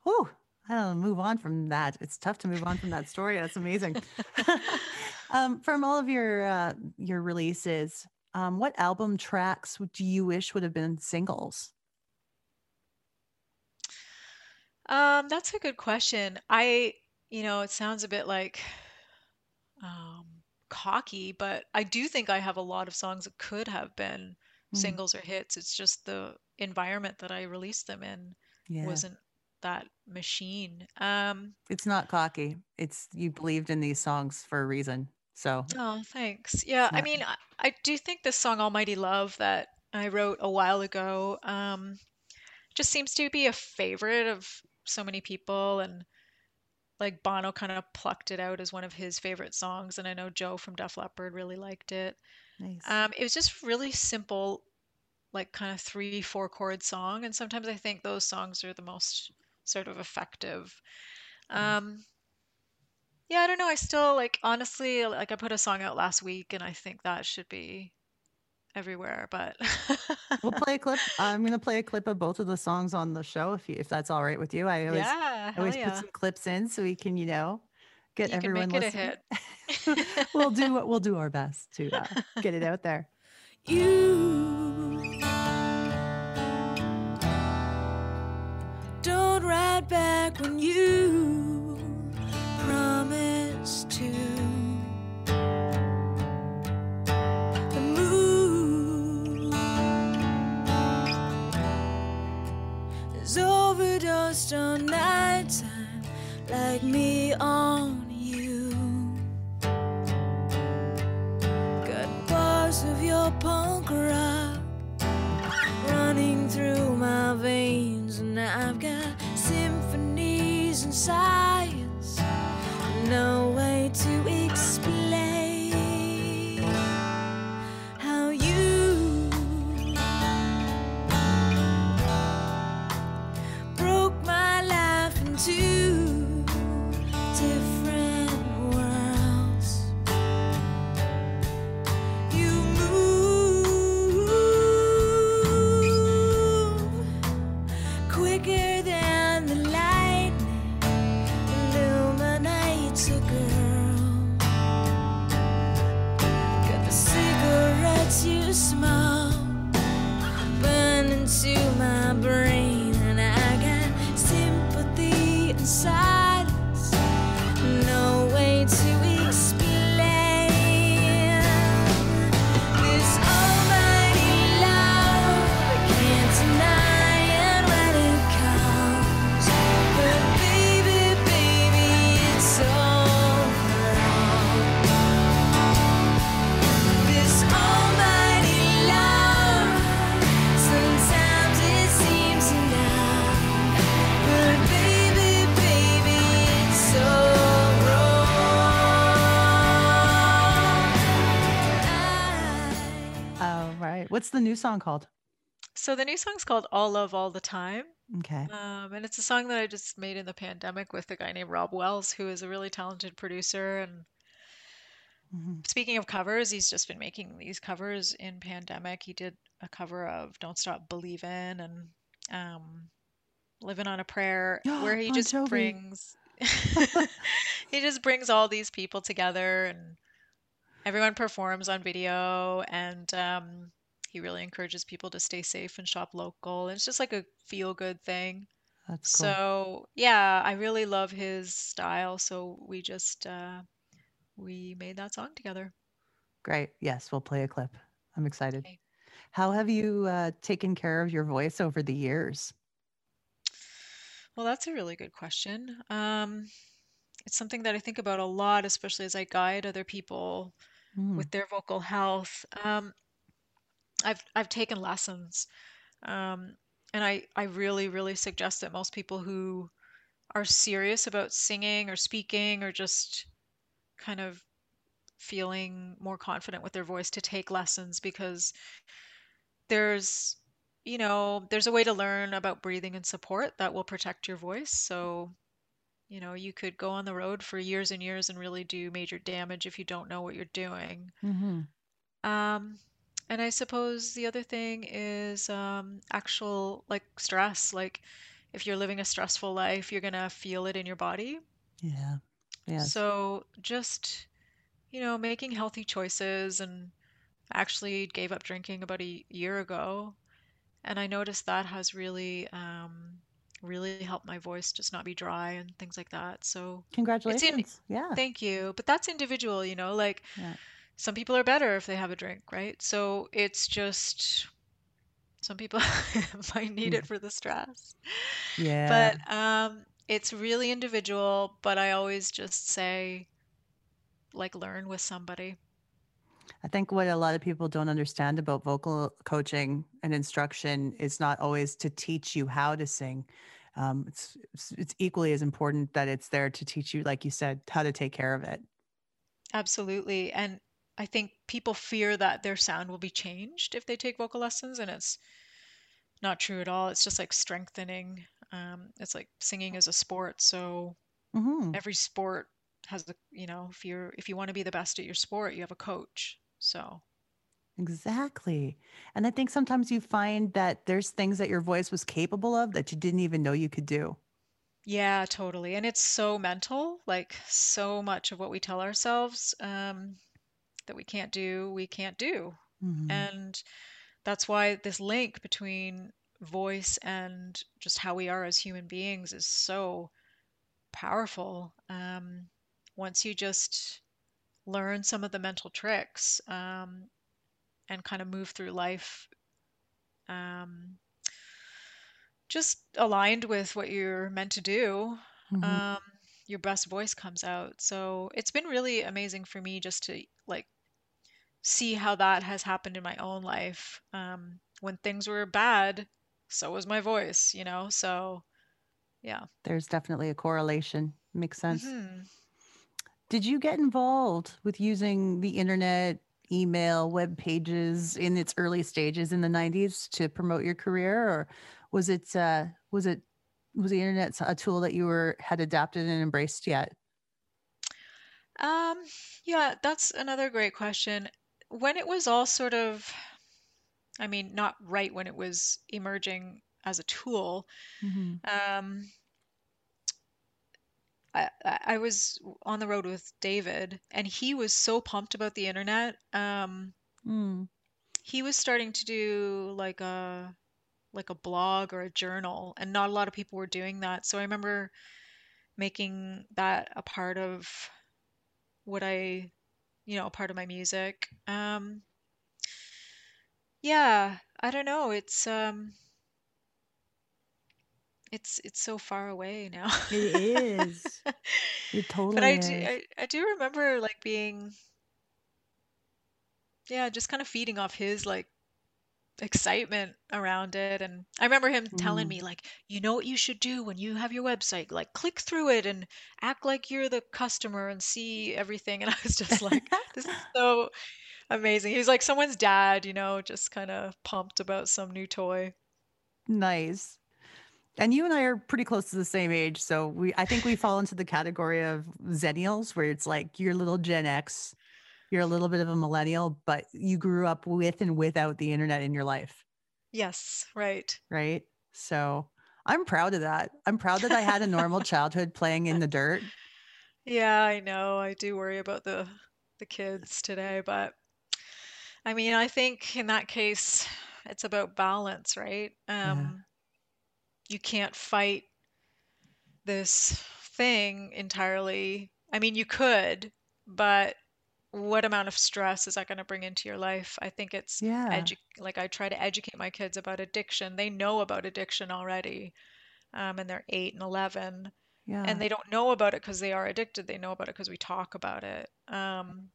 Whew. I don't know, move on from that. It's tough to move on from that story. That's amazing. (laughs) (laughs) um, from all of your uh, your releases, um, what album tracks do you wish would have been singles? Um, that's a good question. I, you know, it sounds a bit like um, cocky, but I do think I have a lot of songs that could have been Mm. singles or hits. It's just the environment that I released them in Yeah. wasn't that machine. Um, It's not cocky. It's you believed in these songs for a reason. So oh, thanks. Yeah, I mean, I, I do think this song "Almighty Love" that I wrote a while ago um, just seems to be a favorite of so many people, and like Bono kind of plucked it out as one of his favorite songs, and I know Joe from Def Leppard really liked it. nice. Um, it was just really simple, like kind of three, four chord song. And sometimes I think those songs are the most sort of effective. Um, yeah, I don't know. I still like honestly, like I put a song out last week and I think that should be everywhere, but we'll play a (laughs) clip. I'm gonna play a clip of both of the songs on the show if you, if that's all right with you. I always yeah, I always hell put some clips in so we can, you know, get You can everyone make it a listening. hit. (laughs) we'll do what we'll do our best to uh, get it out there. (laughs) You don't write back when you to. The moon is overdosed on nighttime like me on you. Got bars of your punk rock running through my veins, and I've got symphonies and What's the new song called? So the new song's called All Love All the Time. Okay. Um, and it's a song that I just made in the pandemic with a guy named Rob Wells, who is a really talented producer. And Mhm. speaking of covers, he's just been making these covers in pandemic. He did a cover of Don't Stop Believin' and um, Living on a Prayer, (gasps) where he just Jovi. brings (laughs) (laughs) he just brings all these people together and everyone performs on video and um, he really encourages people to stay safe and shop local. And it's just like a feel good thing. That's cool. So yeah, I really love his style. So we just uh, we made that song together. Great. Yes, we'll play a clip. I'm excited. Okay. How have you uh, taken care of your voice over the years? Well, that's a really good question. Um, it's something that I think about a lot, especially as I guide other people Mm, with their vocal health. Um, I've I've taken lessons, um, and I I really really suggest that most people who are serious about singing or speaking or just kind of feeling more confident with their voice to take lessons because there's you know there's a way to learn about breathing and support that will protect your voice so you know you could go on the road for years and years and really do major damage if you don't know what you're doing mhm. um, and I suppose the other thing is um, actual like stress. Like if you're living a stressful life, you're gonna feel it in your body. Yeah. Yeah. So just, you know, making healthy choices and actually gave up drinking about a year ago. And I noticed that has really, um, really helped my voice just not be dry and things like that. So Congratulations. yeah. Thank you. But that's individual, you know, like Yeah. Some people are better if they have a drink, right? So it's just Some people (laughs) might need it for the stress. Yeah. But um, it's really individual, but I always just say, like, learn with somebody. I think what a lot of people don't understand about vocal coaching and instruction is not always to teach you how to sing. Um, it's, it's it's equally as important that it's there to teach you, like you said, how to take care of it. Absolutely. And I think people fear that their sound will be changed if they take vocal lessons, and it's not true at all. It's just like strengthening. Um, it's like singing is a sport, so hmm every sport has the, you know, if you're if you want to be the best at your sport, you have a coach. So, Exactly. And I think sometimes you find that there's things that your voice was capable of that you didn't even know you could do. yeah, totally. And it's so mental, like so much of what we tell ourselves um, that we can't do, we can't do. Mhm. And that's why this link between voice and just how we are as human beings is so powerful. Um, once you just learn some of the mental tricks um, and kind of move through life um, just aligned with what you're meant to do, Mhm. um, your best voice comes out. So it's been really amazing for me just to like see how that has happened in my own life. Um, when things were bad, so was my voice, you know? So yeah. There's definitely a correlation. Makes sense. hmm Did you get involved with using the internet, email, web pages in its early stages in the 90s to promote your career or was it uh was it was the internet a tool that you were had adapted and embraced yet? Um, yeah, that's another great question. When it was all sort of, I mean, not right when it was emerging as a tool, Mhm. um, I, I I was on the road with David, and he was so pumped about the internet. Um, Mm. he was starting to do like a like a blog or a journal, and not a lot of people were doing that. So I remember making that a part of what I, you know, a part of my music. Um, yeah, I don't know. It's um, it's it's so far away now. It is. (laughs) It totally. But I do. I, I do remember like being yeah, just kind of feeding off his like excitement around it. And I remember him telling Mm. me like, you know what you should do when you have your website? Like click through it and act like you're the customer and see everything. (laughs) And I was just like, this is (laughs) so amazing. He was like someone's dad, you know, just kind of pumped about some new toy. Nice. And you and I are pretty close to the same age, so we I think we fall into the category of Xennials, where it's like you're little Gen X, you're a little bit of a millennial, but you grew up with and without the internet in your life, Yes, right. right? So I'm proud of that. I'm proud that I had a normal childhood playing in the dirt. (laughs) Yeah, I know. I do worry about the the kids today, but I mean, I think in that case, it's about balance, right? Yeah. Um, you can't fight this thing entirely. I mean, you could, but what amount of stress is that going to bring into your life? I think it's Yeah. edu like I try to educate my kids about addiction. They know about addiction already, um, and they're 8 and 11 Yeah. and they don't know about it because they are addicted. They know about it because we talk about it. Um,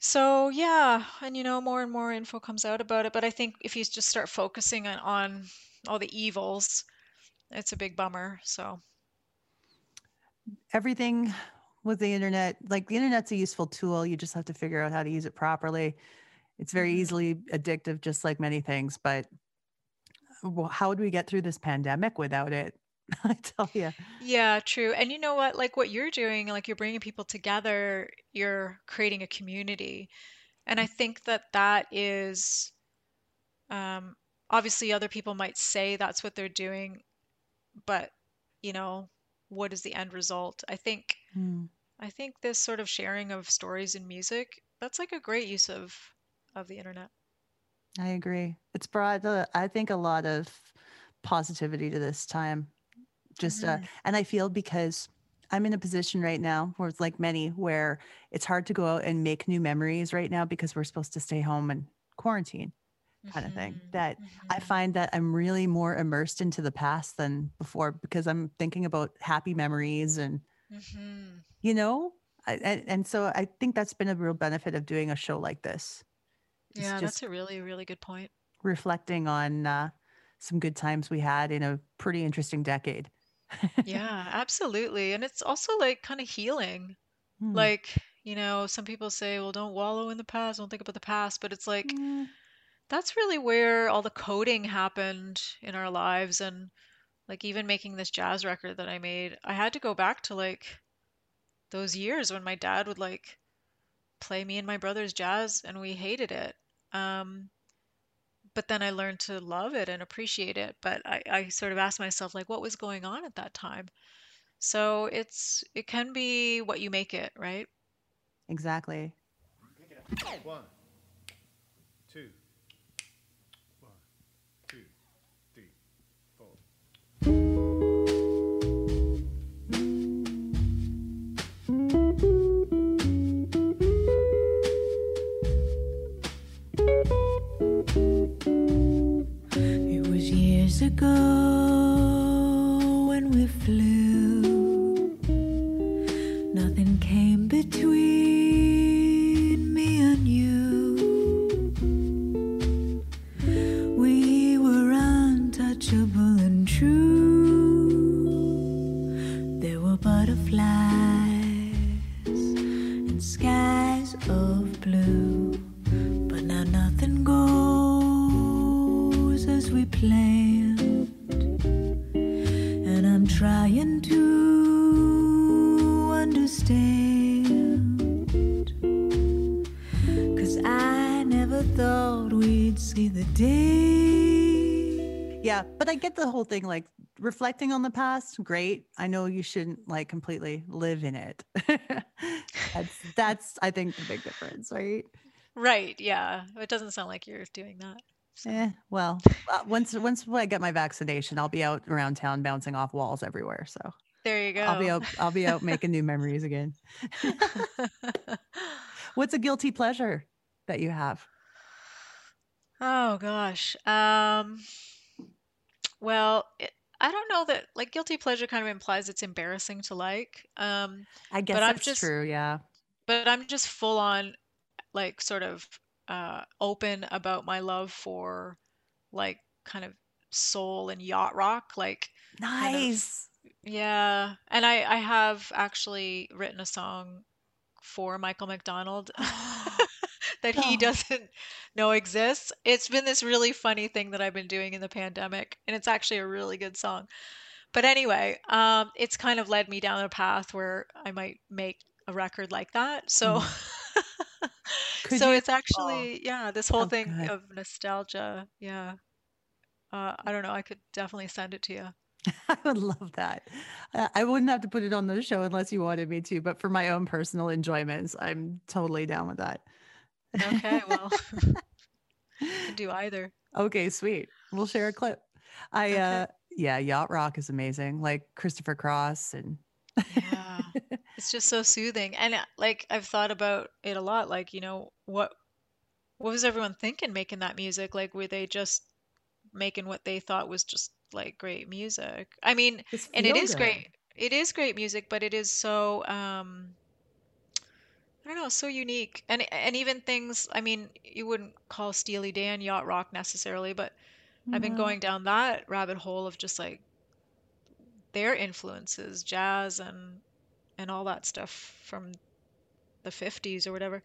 so yeah, and you know, more and more info comes out about it. But I think if you just start focusing on, on all the evils, it's a big bummer. So Everything with the internet, like the internet's a useful tool. You just have to figure out how to use it properly. It's very Mhm. easily addictive, just like many things. But how would we get through this pandemic without it? (laughs) I tell you. yeah, true. And you know what? Like what you're doing, like you're bringing people together, you're creating a community. And I think that that is, um, obviously other people might say that's what they're doing, but you know, what is the end result? I think Mm. I think this sort of sharing of stories and music, that's like a great use of of the internet. I agree. It's brought, uh, I think, a lot of positivity to this time. Just, uh, Mhm. and I feel because I'm in a position right now where it's like many, where it's hard to go out and make new memories right now because we're supposed to stay home and quarantine. kind of thing. Mhm, That I mhm. find that I'm really more immersed into the past than before because I'm thinking about happy memories and Mhm. you know, I, and, and so I think that's been a real benefit of doing a show like this. It's Yeah, that's a really, really good point. reflecting on uh, some good times we had in a pretty interesting decade. (laughs) Yeah, absolutely. And it's also like kind of healing. Hmm. Like, you know, some people say, well, don't wallow in the past, don't think about the past, but it's like Mm, that's really where all the coding happened in our lives and like even making this jazz record that I made, I had to go back to like those years when my dad would like play me and my brother's jazz and we hated it. Um, but then I learned to love it and appreciate it. But I, I sort of asked myself like what was going on at that time? So it's it can be what you make it, right? exactly. One, two, one, two, three, four. It was years ago when we flew. Nothing came between Yeah, but I get the whole thing like reflecting on the past, great. I know you shouldn't like completely live in it. (laughs) that's that's I think the big difference, right? Right, yeah. It doesn't sound like you're doing that. So Eh, well, uh, once once I get my vaccination, I'll be out around town bouncing off walls everywhere. So there you go. I'll be out I'll be out making new memories again. (laughs) What's a guilty pleasure that you have? Oh gosh. Um, well, it, I don't know that like guilty pleasure kind of implies it's embarrassing to like. Um, I guess but I'm that's just true, yeah. but I'm just full on like sort of uh open about my love for like kind of soul and yacht rock, like kind of Nice. yeah. And I I have actually written a song for Michael McDonald that he Oh, doesn't (laughs) know exists. It's been this really funny thing that I've been doing in the pandemic, and it's actually a really good song. But anyway, um, it's kind of led me down a path where I might make a record like that. So. (laughs) Could so you? it's Oh, actually, yeah, this whole oh, thing good. of nostalgia. Yeah. Uh, I don't know. I could definitely send it to you. (laughs) I would love that. Uh, I wouldn't have to put it on the show unless you wanted me to, but for my own personal enjoyments, I'm totally down with that. Okay, well, (laughs) can do either. Okay, sweet. We'll share a clip. I Okay. uh yeah, yacht rock is amazing. Like Christopher Cross and Yeah. (laughs) It's just so soothing. And uh, like I've thought about it a lot, like, you know, what what was everyone thinking making that music? Like were they just making what they thought was just like great music? I mean, and it is good. great. It is great music, but it is so um I don't know, so unique. And and even things, I mean, you wouldn't call Steely Dan yacht rock necessarily, but I've been going down that rabbit hole of just like their influences, jazz and and all that stuff from the 50s or whatever.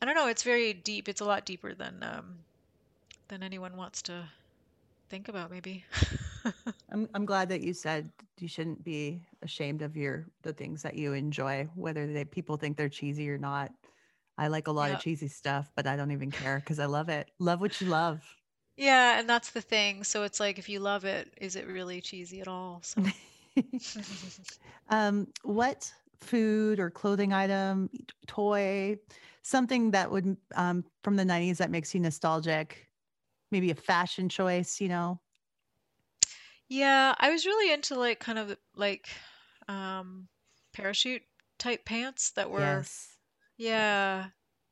I don't know, it's very deep. It's a lot deeper than um than anyone wants to think about maybe. (laughs) (laughs) I'm I'm glad that you said you shouldn't be ashamed of your the things that you enjoy, whether they people think they're cheesy or not. I like a lot of cheesy stuff, but I don't even care because I love it. Love what you love. Yeah, and that's the thing. So it's like if you love it, is it really cheesy at all? So (laughs) um, what food or clothing item, toy, something that would um, from the 90s that makes you nostalgic? Maybe a fashion choice, you know? Yeah, I was really into like kind of like um parachute type pants that were Yes. yeah.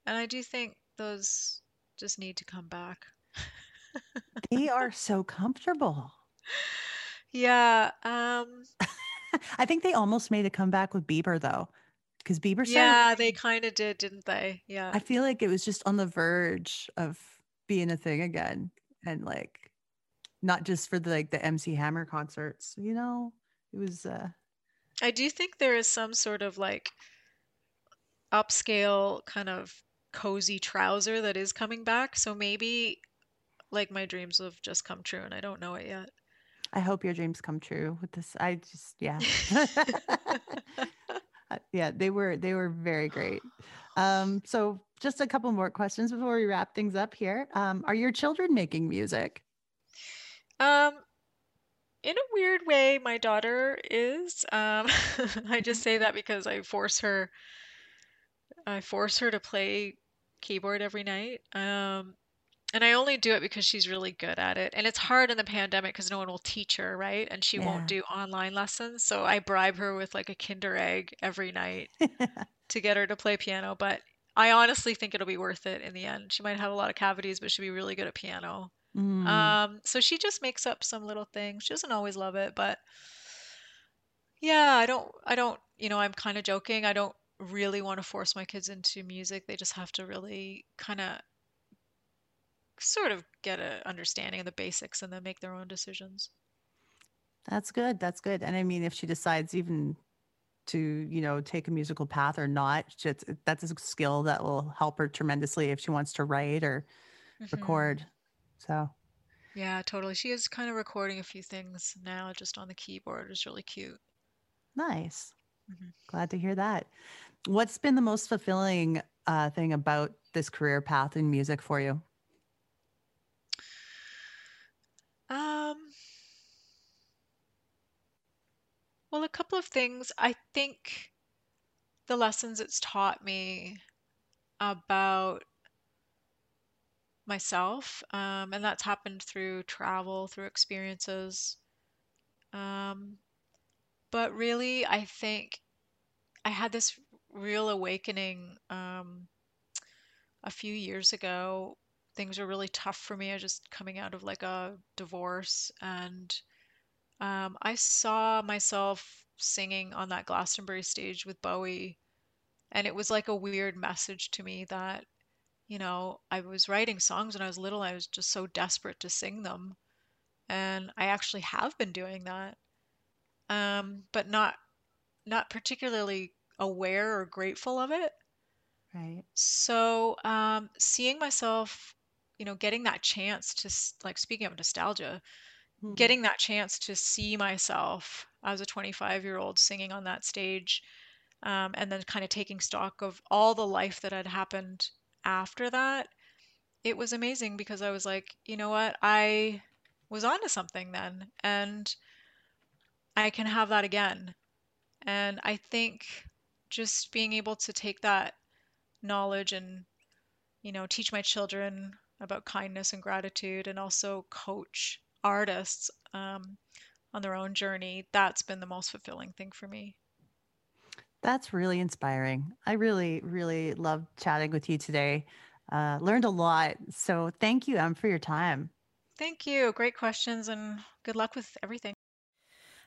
And I do think those just need to come back. they are (laughs) so comfortable. Yeah. Um, (laughs) I think they almost made a comeback with Bieber though, because Bieber started. yeah, they kind of did, didn't they? Yeah. I feel like it was just on the verge of being a thing again, and like, not just for the like the MC Hammer concerts. You know, it was. uh I do think there is some sort of like upscale kind of cozy trouser that is coming back. So maybe like my dreams have just come true and I don't know it yet. I hope your dreams come true with this. I just yeah. (laughs) (laughs) Uh, yeah, they were they were very great. Um, so just a couple more questions before we wrap things up here. Um, are your children making music? Um, in a weird way, my daughter is. Um, (laughs) I just say that because I force her. I force her to play keyboard every night. Um, and I only do it because she's really good at it. And it's hard in the pandemic because no one will teach her, right? And she Yeah. won't do online lessons. So I bribe her with like a Kinder Egg every night (laughs) to get her to play piano. But I honestly think it'll be worth it in the end. She might have a lot of cavities, but she'll be really good at piano. Mm. Um, so she just makes up some little things. She doesn't always love it, but yeah, I don't, I don't, you know, I'm kind of joking. I don't really want to force my kids into music. They just have to really kind of sort of get a understanding of the basics and then make their own decisions. That's good. That's good. And I mean, if she decides even to, you know, take a musical path or not, that's a skill that will help her tremendously if she wants to write or Mhm. record. So Yeah, totally. She is kind of recording a few things now just on the keyboard. It's really cute. nice. Mhm. Glad to hear that. What's been the most fulfilling uh, thing about this career path in music for you? Um, well, a couple of things. I think the lessons it's taught me about myself, um, and that's happened through travel, through experiences. Um, but really, I think I had this real awakening um, a few years ago. Things were really tough for me. I was just coming out of like a divorce, and um, I saw myself singing on that Glastonbury stage with Bowie, and it was like a weird message to me that, you know, I was writing songs when I was little. I was just so desperate to sing them, and I actually have been doing that, um, but not not particularly aware or grateful of it. Right. So, um, seeing myself, you know, getting that chance to, like, speaking of nostalgia, getting that chance to see myself as a 25 year old singing on that stage, um, and then kind of taking stock of all the life that had happened after that, it was amazing because I was like, you know what? I was onto something then, and I can have that again. And I think just being able to take that knowledge and, you know, teach my children about kindness and gratitude and also coach artists um, on their own journey, that's been the most fulfilling thing for me. That's really inspiring. I really, really loved chatting with you today. Uh, learned a lot. So thank you, Emm, for your time. Thank you. Great questions and good luck with everything.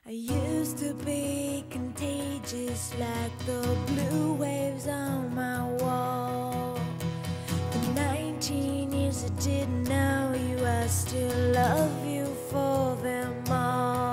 I used to be contagious like the blue waves on my wall. For 19 years I didn't know you, I still love you for them all.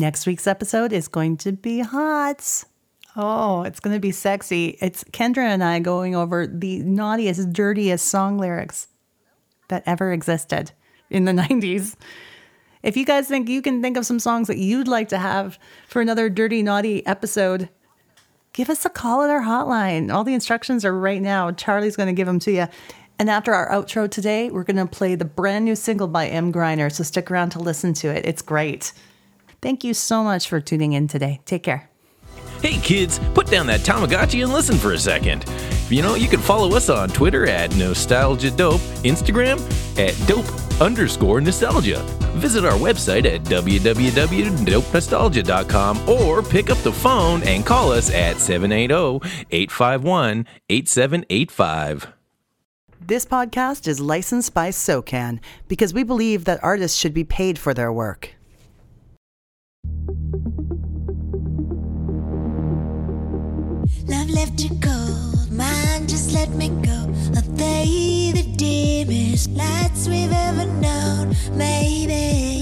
Next week's episode is going to be hot. Oh, it's going to be sexy. It's Kendra and I going over the naughtiest, dirtiest song lyrics that ever existed in the (laughs) 90s. If you guys think you can think of some songs that you'd like to have for another Dirty Naughty episode, give us a call at our hotline. All the instructions are right now. Charlie's going to give them to you. And after our outro today, we're going to play the brand new single by Emm Gryner. So stick around to listen to it. It's great. Thank you so much for tuning in today. Take care. Hey kids, put down that Tamagotchi and listen for a second. You know, you can follow us on Twitter at Nostalgia Dope, Instagram at Dope underscore Nostalgia. Visit our website at www.dopenostalgia.com or pick up the phone and call us at 780 851 8785. This podcast is licensed by SOCAN because we believe that artists should be paid for their work. brightest lights we've ever known, maybe.